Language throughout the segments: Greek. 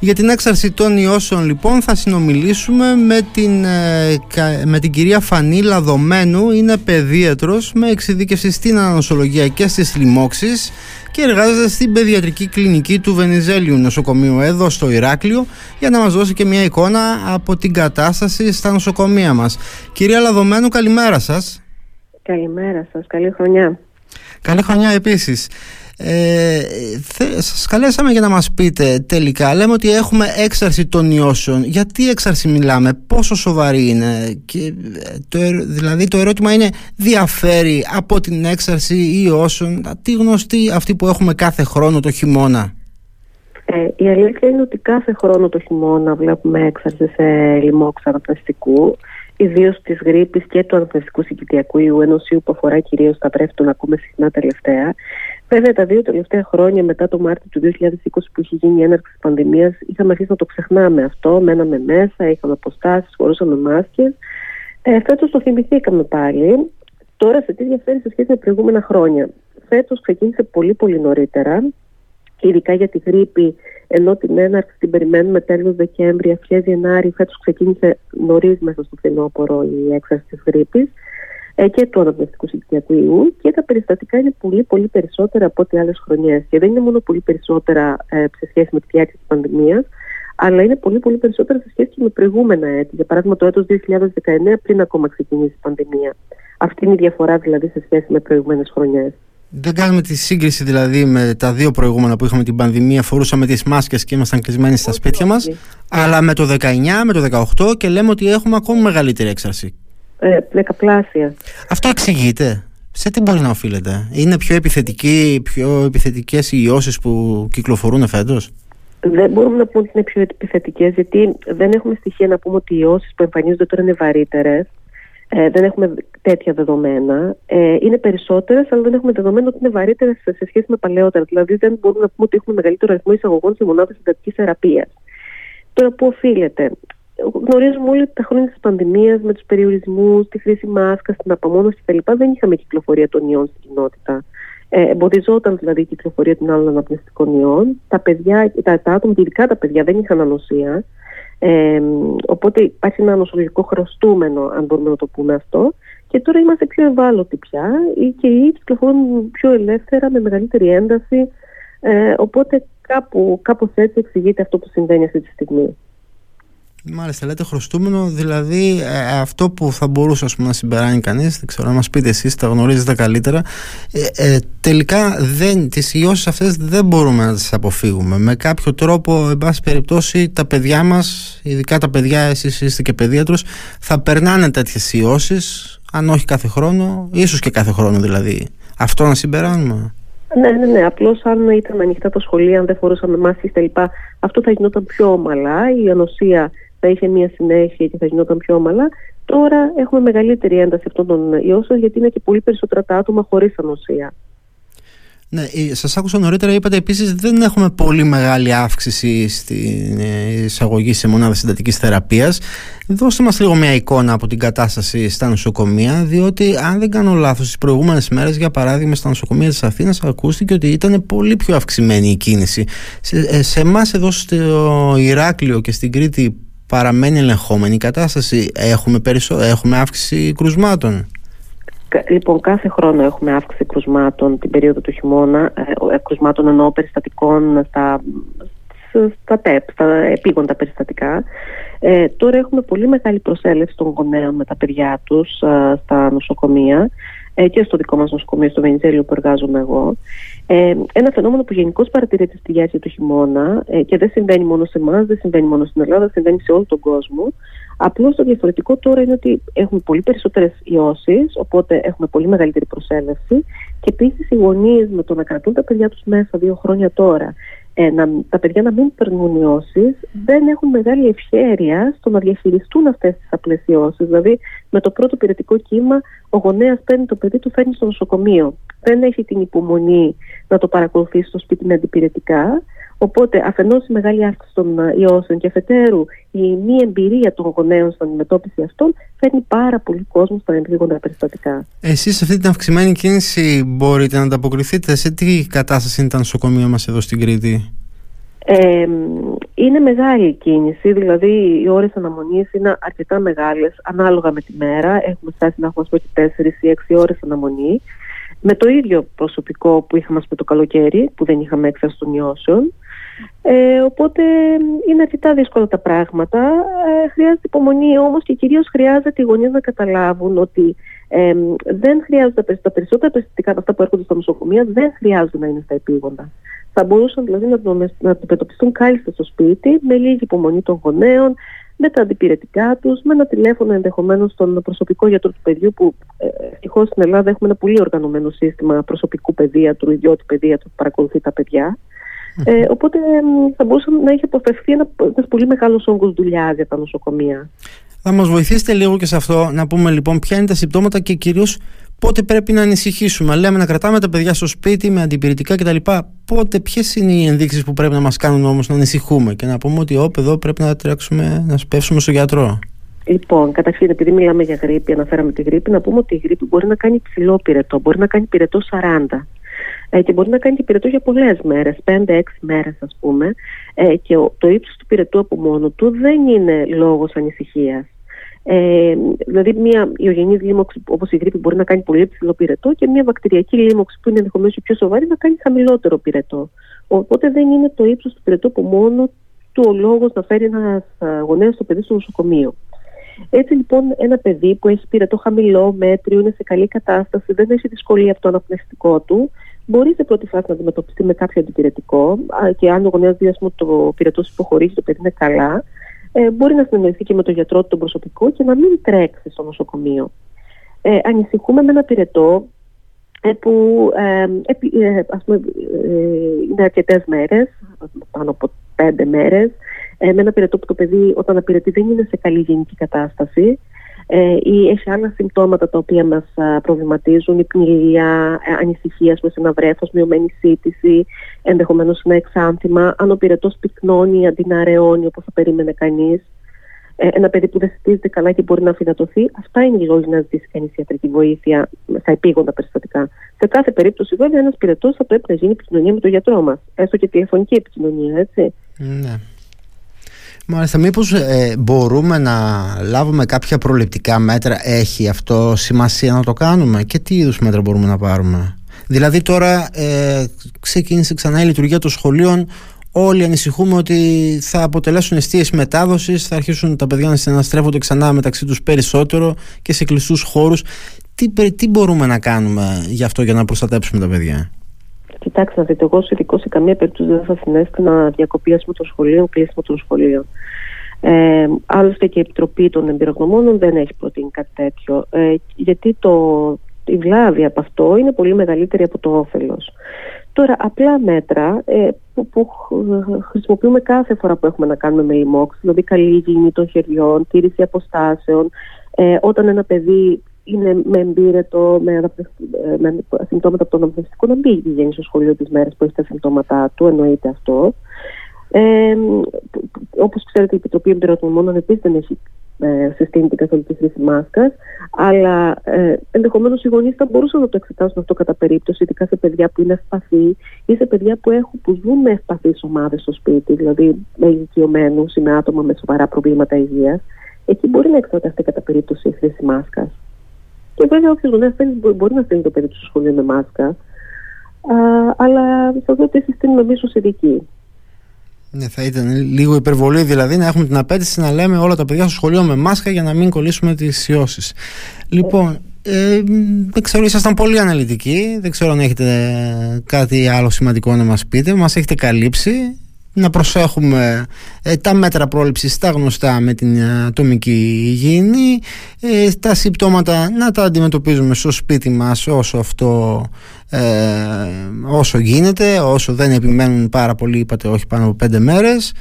Για την έξαρση των ιώσεων λοιπόν θα συνομιλήσουμε με την, ε, με την κυρία Φανίλα Δομένου, είναι παιδίατρος με εξειδικευση στην ανοσολογία και στις λοιμώξεις και εργάζεται στην παιδιατρική κλινική του Βενιζέλιου νοσοκομείου εδώ στο Ηράκλειο για να μας δώσει και μια εικόνα από την κατάσταση στα νοσοκομεία μας. Κυρία Λαδομένου καλημέρα σας. Καλημέρα σας, καλή χρονιά. Καλή χρονιά επίσης. Ε, σας καλέσαμε για να μας πείτε τελικά λέμε ότι έχουμε έξαρση των ιώσεων γιατί έξαρση μιλάμε, πόσο σοβαρή είναι; Και ε, το, δηλαδή το ερώτημα είναι διαφέρει από την έξαρση ιώσεων τι γνωστή αυτή που έχουμε κάθε χρόνο το χειμώνα; Ε, η αλήθεια είναι ότι κάθε χρόνο το χειμώνα βλέπουμε έξαρση σε λοιμόξα αναπνευστικού ιδίως της γρήπης και του αναπνευστικού συγκητιακού ιού, ενός ιού που αφορά κυρίως τα πρέπει να ακούμε συχνά τελευταία. Βέβαια, τα δύο τελευταία χρόνια μετά το Μάρτιο του 2020 που είχε γίνει η έναρξη της πανδημίας, είχαμε αρχίσει να το ξεχνάμε αυτό. Μέναμε μέσα, είχαμε αποστάσεις, φορούσαμε μάσκες. Ε, Φέτος το θυμηθήκαμε πάλι. Τώρα, σε τι διαφέρει σε σχέση με προηγούμενα χρόνια. Φέτος ξεκίνησε πολύ πολύ νωρίτερα, ειδικά για τη γρήπη, ενώ την έναρξη την περιμένουμε τέλος Δεκέμβρη, αρχές Γενάρη. Φέτος ξεκίνησε νωρίς μέσα στο φθινόπωρο η έξαρση της γρήπης. Ε, και του αναπνευστικού συντηριακού ιού και τα περιστατικά είναι πολύ πολύ περισσότερα από ό,τι άλλες χρονιές. Και δεν είναι μόνο πολύ περισσότερα ε, σε σχέση με τη διάρκεια της πανδημίας, αλλά είναι πολύ πολύ περισσότερα σε σχέση και με προηγούμενα έτη. Για παράδειγμα, το έτος 2019, πριν ακόμα ξεκινήσει η πανδημία. Αυτή είναι η διαφορά δηλαδή σε σχέση με προηγούμενες χρονιές. Δεν κάνουμε τη σύγκριση δηλαδή με τα δύο προηγούμενα που είχαμε την πανδημία, φορούσαμε τις μάσκες και ήμασταν κλεισμένοι στα σπίτια μας, αλλά με το 19, με το 18 και λέμε ότι έχουμε ακόμη μεγαλύτερη έξαρση ε, δεκαπλάσια. Αυτό εξηγείται. Σε τι μπορεί να οφείλεται, Είναι πιο επιθετικοί, πιο επιθετικές οι ιώσεις που κυκλοφορούν φέτος. Δεν μπορούμε να πούμε ότι είναι πιο επιθετικές γιατί δεν έχουμε στοιχεία να πούμε ότι οι ιώσεις που εμφανίζονται τώρα είναι βαρύτερες. Ε, δεν έχουμε τέτοια δεδομένα. Ε, είναι περισσότερες, αλλά δεν έχουμε δεδομένα ότι είναι βαρύτερες σε σχέση με παλαιότερα. Δηλαδή, δεν μπορούμε να πούμε ότι έχουμε μεγαλύτερο αριθμό εισαγωγών σε μονάδες συντατικής θεραπείας. Τώρα, πού οφείλεται; Γνωρίζουμε όλοι ότι τα χρόνια της πανδημίας με τους περιορισμούς, τη χρήση μάσκα, την απομόνωση κτλ. δεν είχαμε κυκλοφορία των ιών στην κοινότητα. Ε, εμποδιζόταν δηλαδή η κυκλοφορία των άλλων αναπνευστικών ιών. Τα παιδιά, τα, τα άτομα, ειδικά τα παιδιά, δεν είχαν ανοσία. Ε, οπότε υπάρχει ένα νοσολογικό χρωστούμενο, αν μπορούμε να το πούμε αυτό. Και τώρα είμαστε πιο ευάλωτοι πια και οι ίδιοι κυκλοφορούν πιο ελεύθερα, με μεγαλύτερη ένταση. Ε, οπότε κάπου, κάπως έτσι εξηγείται αυτό που συμβαίνει αυτή τη στιγμή. Μάλιστα, λέτε χρωστούμενο, δηλαδή ε, αυτό που θα μπορούσε ας πούμε, να συμπεράνει κανείς, δεν ξέρω, να μας πείτε εσείς, τα γνωρίζετε καλύτερα, ε, ε, τελικά δεν, τις ιώσεις αυτές δεν μπορούμε να τις αποφύγουμε. Με κάποιο τρόπο, εν πάση περιπτώσει, τα παιδιά μας, ειδικά τα παιδιά, εσείς είστε και παιδίατρος, θα περνάνε τέτοιες ιώσεις, αν όχι κάθε χρόνο, ίσως και κάθε χρόνο δηλαδή. Αυτό να συμπεράνουμε. Ναι, ναι, ναι. Απλώς αν ήταν ανοιχτά τα σχολεία, αν δεν φορούσαμε μάσκες κλπ. Αυτό θα γινόταν πιο ομαλά. Η ανοσία θα είχε μια συνέχεια και θα γινόταν πιο όμαλα. Τώρα έχουμε μεγαλύτερη ένταση αυτών των ιώσεων γιατί είναι και πολύ περισσότερα τα άτομα χωρίς ανοσία. Ναι, ε, σας άκουσα νωρίτερα, είπατε επίσης δεν έχουμε πολύ μεγάλη αύξηση στην ε, εισαγωγή σε μονάδα συντατικής θεραπείας. Δώστε μας λίγο μια εικόνα από την κατάσταση στα νοσοκομεία, διότι αν δεν κάνω λάθος, τις προηγούμενες μέρες, για παράδειγμα στα νοσοκομεία της Αθήνας, ακούστηκε ότι ήταν πολύ πιο αυξημένη η κίνηση. Σε, ε, σε εμάς εδώ στο Ηράκλειο και στην Κρήτη παραμένει ελεγχόμενη η κατάσταση. Έχουμε, περισσο... έχουμε αύξηση κρουσμάτων. Λοιπόν, κάθε χρόνο έχουμε αύξηση κρουσμάτων την περίοδο του χειμώνα, ε, ε, κρουσμάτων εννοώ περιστατικών στα, στα ΤΕΠ, στα επίγοντα περιστατικά. Ε, τώρα έχουμε πολύ μεγάλη προσέλευση των γονέων με τα παιδιά τους στα νοσοκομεία ε, και στο δικό μας νοσοκομείο, στο Βενιζέλιο που εργάζομαι εγώ. Ε, ένα φαινόμενο που γενικώς παρατηρείται στη διάρκεια του χειμώνα ε, και δεν συμβαίνει μόνο σε εμάς, δεν συμβαίνει μόνο στην Ελλάδα, συμβαίνει σε όλο τον κόσμο. Απλώς το διαφορετικό τώρα είναι ότι έχουμε πολύ περισσότερες ιώσεις, οπότε έχουμε πολύ μεγαλύτερη προσέλευση και επίσης οι γονείς με το να κρατούν τα παιδιά τους μέσα δύο χρόνια τώρα ε, να, τα παιδιά να μην περνούν ιώσει, δεν έχουν μεγάλη ευχέρεια στο να διαχειριστούν αυτές τις απλές ιώσει. Δηλαδή, με το πρώτο πυρετικό κύμα, ο γονέας παίρνει το παιδί του, φέρνει στο νοσοκομείο. Δεν έχει την υπομονή να το παρακολουθήσει στο σπίτι με αντιπηρετικά. Οπότε, αφενός η μεγάλη αύξηση των ε, ιώσεων και αφετέρου η μη εμπειρία των γονέων στην αντιμετώπιση αυτών φέρνει πάρα πολύ κόσμο στα επίγοντα περιστατικά. Εσείς, σε αυτή την αυξημένη κίνηση, μπορείτε να ανταποκριθείτε. Σε τι κατάσταση είναι τα νοσοκομεία μας εδώ στην Κρήτη, Ε, είναι μεγάλη κίνηση, δηλαδή οι ώρες αναμονής είναι αρκετά μεγάλες ανάλογα με τη μέρα. Έχουμε φτάσει να έχουμε και 4 ή 6 ώρες αναμονή. Με το ίδιο προσωπικό που είχαμε το καλοκαίρι, που δεν είχαμε έξαρση των νιώσεων. Ε, οπότε είναι αρκετά δύσκολα τα πράγματα. Ε, χρειάζεται υπομονή όμως και κυρίως χρειάζεται οι γονείς να καταλάβουν ότι ε, δεν χρειάζονται τα περισσότερα περιστατικά από αυτά που έρχονται στα νοσοκομεία δεν χρειάζονται να είναι στα επίγοντα. Θα μπορούσαν δηλαδή να, να αντιμετωπιστούν κάλλιστα στο σπίτι με λίγη υπομονή των γονέων, με τα αντιπηρετικά τους, με ένα τηλέφωνο ενδεχομένως στον προσωπικό γιατρό του παιδιού, που ε, ευτυχώς στην Ελλάδα έχουμε ένα πολύ οργανωμένο σύστημα προσωπικού παιδίατρου, ιδιώτη παιδίατρου που παρακολουθεί τα παιδιά. Ε, οπότε θα μπορούσε να έχει αποφευθεί ένα, πολύ μεγάλος όγκος δουλειάς για τα νοσοκομεία. Θα μας βοηθήσετε λίγο και σε αυτό να πούμε λοιπόν ποια είναι τα συμπτώματα και κυρίως πότε πρέπει να ανησυχήσουμε. Λέμε να κρατάμε τα παιδιά στο σπίτι με αντιπηρετικά κτλ. Πότε, ποιες είναι οι ενδείξεις που πρέπει να μας κάνουν όμως να ανησυχούμε και να πούμε ότι όπ, εδώ πρέπει να τρέξουμε, να σπεύσουμε στο γιατρό. Λοιπόν, καταρχήν, επειδή μιλάμε για γρήπη, αναφέραμε τη γρήπη, να πούμε ότι η γρήπη μπορεί να κάνει ψηλό πυρετό, μπορεί να κάνει πυρετό 40 ε, και μπορεί να κάνει και πυρετό για πολλές μέρες, 5-6 μέρες ας πούμε. Ε, και το ύψος του πυρετού από μόνο του δεν είναι λόγος ανησυχίας. Ε, δηλαδή, μια ιογενής λίμωξη όπως η γρήπη μπορεί να κάνει πολύ ψηλό πυρετό και μια βακτηριακή λίμωξη που είναι ενδεχομένως πιο σοβαρή να κάνει χαμηλότερο πυρετό. Οπότε δεν είναι το ύψος του πυρετού από μόνο του ο λόγος να φέρει ένας γονέας στο παιδί στο νοσοκομείο. Έτσι λοιπόν ένα παιδί που έχει πυρετό χαμηλό, μέτριο, είναι σε καλή κατάσταση, δεν έχει δυσκολία από το αναπνευστικό του, μπορεί σε πρώτη φάση να αντιμετωπιστεί με κάποιο αντιπηρετικό και αν ο γονέας δει πούμε, το πυρετό υποχωρήσει, το παιδί είναι καλά, ε, μπορεί να συνεννοηθεί και με τον γιατρό του τον προσωπικό και να μην τρέξει στο νοσοκομείο. Ε, ανησυχούμε με ένα πυρετό ε, που ε, ε, ας πούμε, είναι αρκετές μέρες, πάνω από πέντε μέρες, με ένα πυρετό που το παιδί όταν απειρετεί δεν είναι σε καλή γενική κατάσταση ε, ή έχει άλλα συμπτώματα τα οποία μας προβληματίζουν, η πνιγεία, ε, ανησυχία με ένα βρέφος, μειωμένη σύντηση, ενδεχομένως ένα εξάνθημα, αν ο πυρετός πυκνώνει αντί να αραιώνει όπως θα περίμενε κανείς, ε, ένα παιδί που δεν συντηρείται καλά και μπορεί να αφινατωθεί, αυτά είναι οι λόγοι να ζητήσει κανείς ιατρική βοήθεια στα επίγοντα περιστατικά. Σε κάθε περίπτωση, βέβαια, ένας πυρετός θα πρέπει να γίνει επικοινωνία με τον γιατρό μας. Έστω και τηλεφωνική επικοινωνία, έτσι. Ναι. Μάλιστα, μήπως ε, μπορούμε να λάβουμε κάποια προληπτικά μέτρα, έχει αυτό σημασία να το κάνουμε; Και τι είδους μέτρα μπορούμε να πάρουμε; Δηλαδή τώρα ε, ξεκίνησε ξανά η λειτουργία των σχολείων, όλοι ανησυχούμε ότι θα αποτελέσουν αιστείες μετάδοσης, θα αρχίσουν τα παιδιά να συναναστρέφονται ξανά μεταξύ τους περισσότερο και σε κλειστούς χώρους. Τι, τι μπορούμε να κάνουμε γι' αυτό για να προστατέψουμε τα παιδιά; Κοιτάξτε, να δείτε, εγώ ως ειδικός σε καμία περίπτωση δεν θα συνέστηνα διακοπή ας των σχολείων, κλείσιμο των σχολείων. Ε, άλλωστε και η Επιτροπή των Εμπειρογνωμόνων δεν έχει προτείνει κάτι τέτοιο. Ε, γιατί το, η βλάβη από αυτό είναι πολύ μεγαλύτερη από το όφελος. Τώρα, απλά μέτρα ε, που, που, χρησιμοποιούμε κάθε φορά που έχουμε να κάνουμε με ημόξ, δηλαδή καλή υγιεινή των χεριών, τήρηση αποστάσεων, ε, όταν ένα παιδί είναι με εμπειρετό, με, με συμπτώματα από το αναπνευστικό, να μην πηγαίνει στο σχολείο τις μέρες που έχεις τα συμπτώματά του, εννοείται αυτό. Ε, όπως ξέρετε η Επιτροπή Εμπειροτομών επίσης δεν έχει ε, συστήνει την καθολική χρήση μάσκας αλλά ε, ενδεχομένως οι γονείς θα μπορούσαν να το εξετάσουν αυτό κατά περίπτωση ειδικά σε παιδιά που είναι ευπαθή ή σε παιδιά που, έχουν, που ζουν με ευπαθείς ομάδες στο σπίτι δηλαδή με ηλικιωμένους ή με άτομα με σοβαρά προβλήματα υγείας εκεί μπορεί να εξεταστεί κατά περίπτωση η χρήση μάσκας και βέβαια όποιος γονέα θέλει μπορεί να στείλει το παιδί του στο σχολείο με μάσκα. Α, αλλά θα δω ότι συστήνουμε εμείς ως ειδικοί. Ναι, θα ήταν λίγο υπερβολή δηλαδή να έχουμε την απέτηση να λέμε όλα τα παιδιά στο σχολείο με μάσκα για να μην κολλήσουμε τις ιώσεις. Λοιπόν, ε, δεν ξέρω, ήσασταν πολύ αναλυτικοί. Δεν ξέρω αν έχετε κάτι άλλο σημαντικό να μας πείτε. Μας έχετε καλύψει να προσέχουμε ε, τα μέτρα πρόληψης τα γνωστά με την ε, ατομική υγιεινή ε, τα συμπτώματα να τα αντιμετωπίζουμε στο σπίτι μας όσο αυτό ε, όσο γίνεται όσο δεν επιμένουν πάρα πολύ είπατε όχι πάνω από πέντε μέρες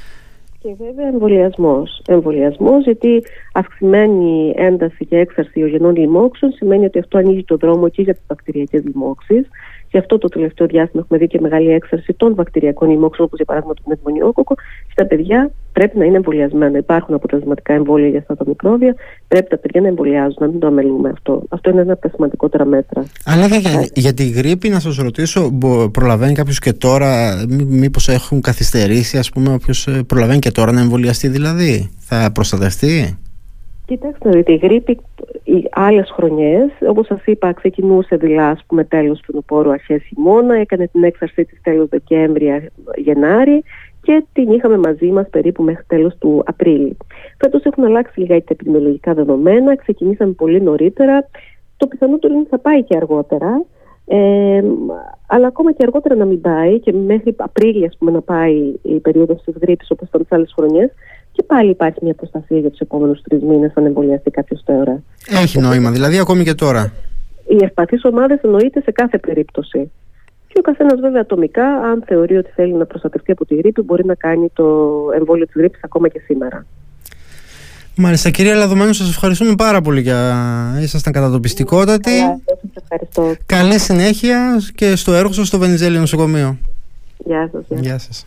και βέβαια εμβολιασμός. Εμβολιασμός, γιατί αυξημένη ένταση και έξαρση ιογενών λοιμόξεων σημαίνει ότι αυτό ανοίγει το δρόμο και για τις βακτηριακές λοιμώξεις. Γι' αυτό το τελευταίο διάστημα έχουμε δει και μεγάλη έξαρση των βακτηριακών λοιμόξεων, όπως για παράδειγμα το πνευμονιόκοκο, στα παιδιά πρέπει να είναι εμβολιασμένα. Υπάρχουν αποτελεσματικά εμβόλια για αυτά τα μικρόβια. Πρέπει τα παιδιά να εμβολιάζουν, να μην το αμελούμε αυτό. Αυτό είναι ένα από τα σημαντικότερα μέτρα. Αλλά για, για, τη γρήπη, να σας ρωτήσω, προλαβαίνει κάποιος και τώρα, μήπως έχουν καθυστερήσει, ας πούμε, όποιος ε, προλαβαίνει και τώρα να εμβολιαστεί δηλαδή, θα προστατευτεί; Κοιτάξτε, η γρήπη οι άλλες χρονιές, όπως σας είπα, ξεκινούσε δηλαδή, πούμε, τέλος φθινοπόρου, αρχές χειμώνα, έκανε την έξαρσή της τέλος Δεκέμβρη-Γενάρη και την είχαμε μαζί μας περίπου μέχρι τέλος του Απρίλη. Φέτος έχουν αλλάξει λίγα τα επιδημιολογικά δεδομένα, ξεκινήσαμε πολύ νωρίτερα. Το πιθανότερο είναι ότι θα πάει και αργότερα. Ε, αλλά ακόμα και αργότερα να μην πάει και μέχρι Απρίλη ας πούμε, να πάει η περίοδος της γρήπης όπως ήταν τις άλλες χρονιές, και πάλι υπάρχει μια προστασία για τους επόμενους τρεις μήνες αν εμβολιαστεί κάποιος τώρα. Έχει νόημα, δηλαδή ακόμη και τώρα. Οι ευπαθείς ομάδες εννοείται σε κάθε περίπτωση. Και ο καθένας βέβαια ατομικά, αν θεωρεί ότι θέλει να προστατευτεί από τη γρήπη, μπορεί να κάνει το εμβόλιο της γρήπης ακόμα και σήμερα. Μάλιστα, κυρία Λαδομένου, σας ευχαριστούμε πάρα πολύ για ήσασταν κατατοπιστικότατοι. ευχαριστώ. Καλή συνέχεια και στο έργο σας στο Βενιζέλιο Νοσοκομείο. Γεια σας. Γεια σας.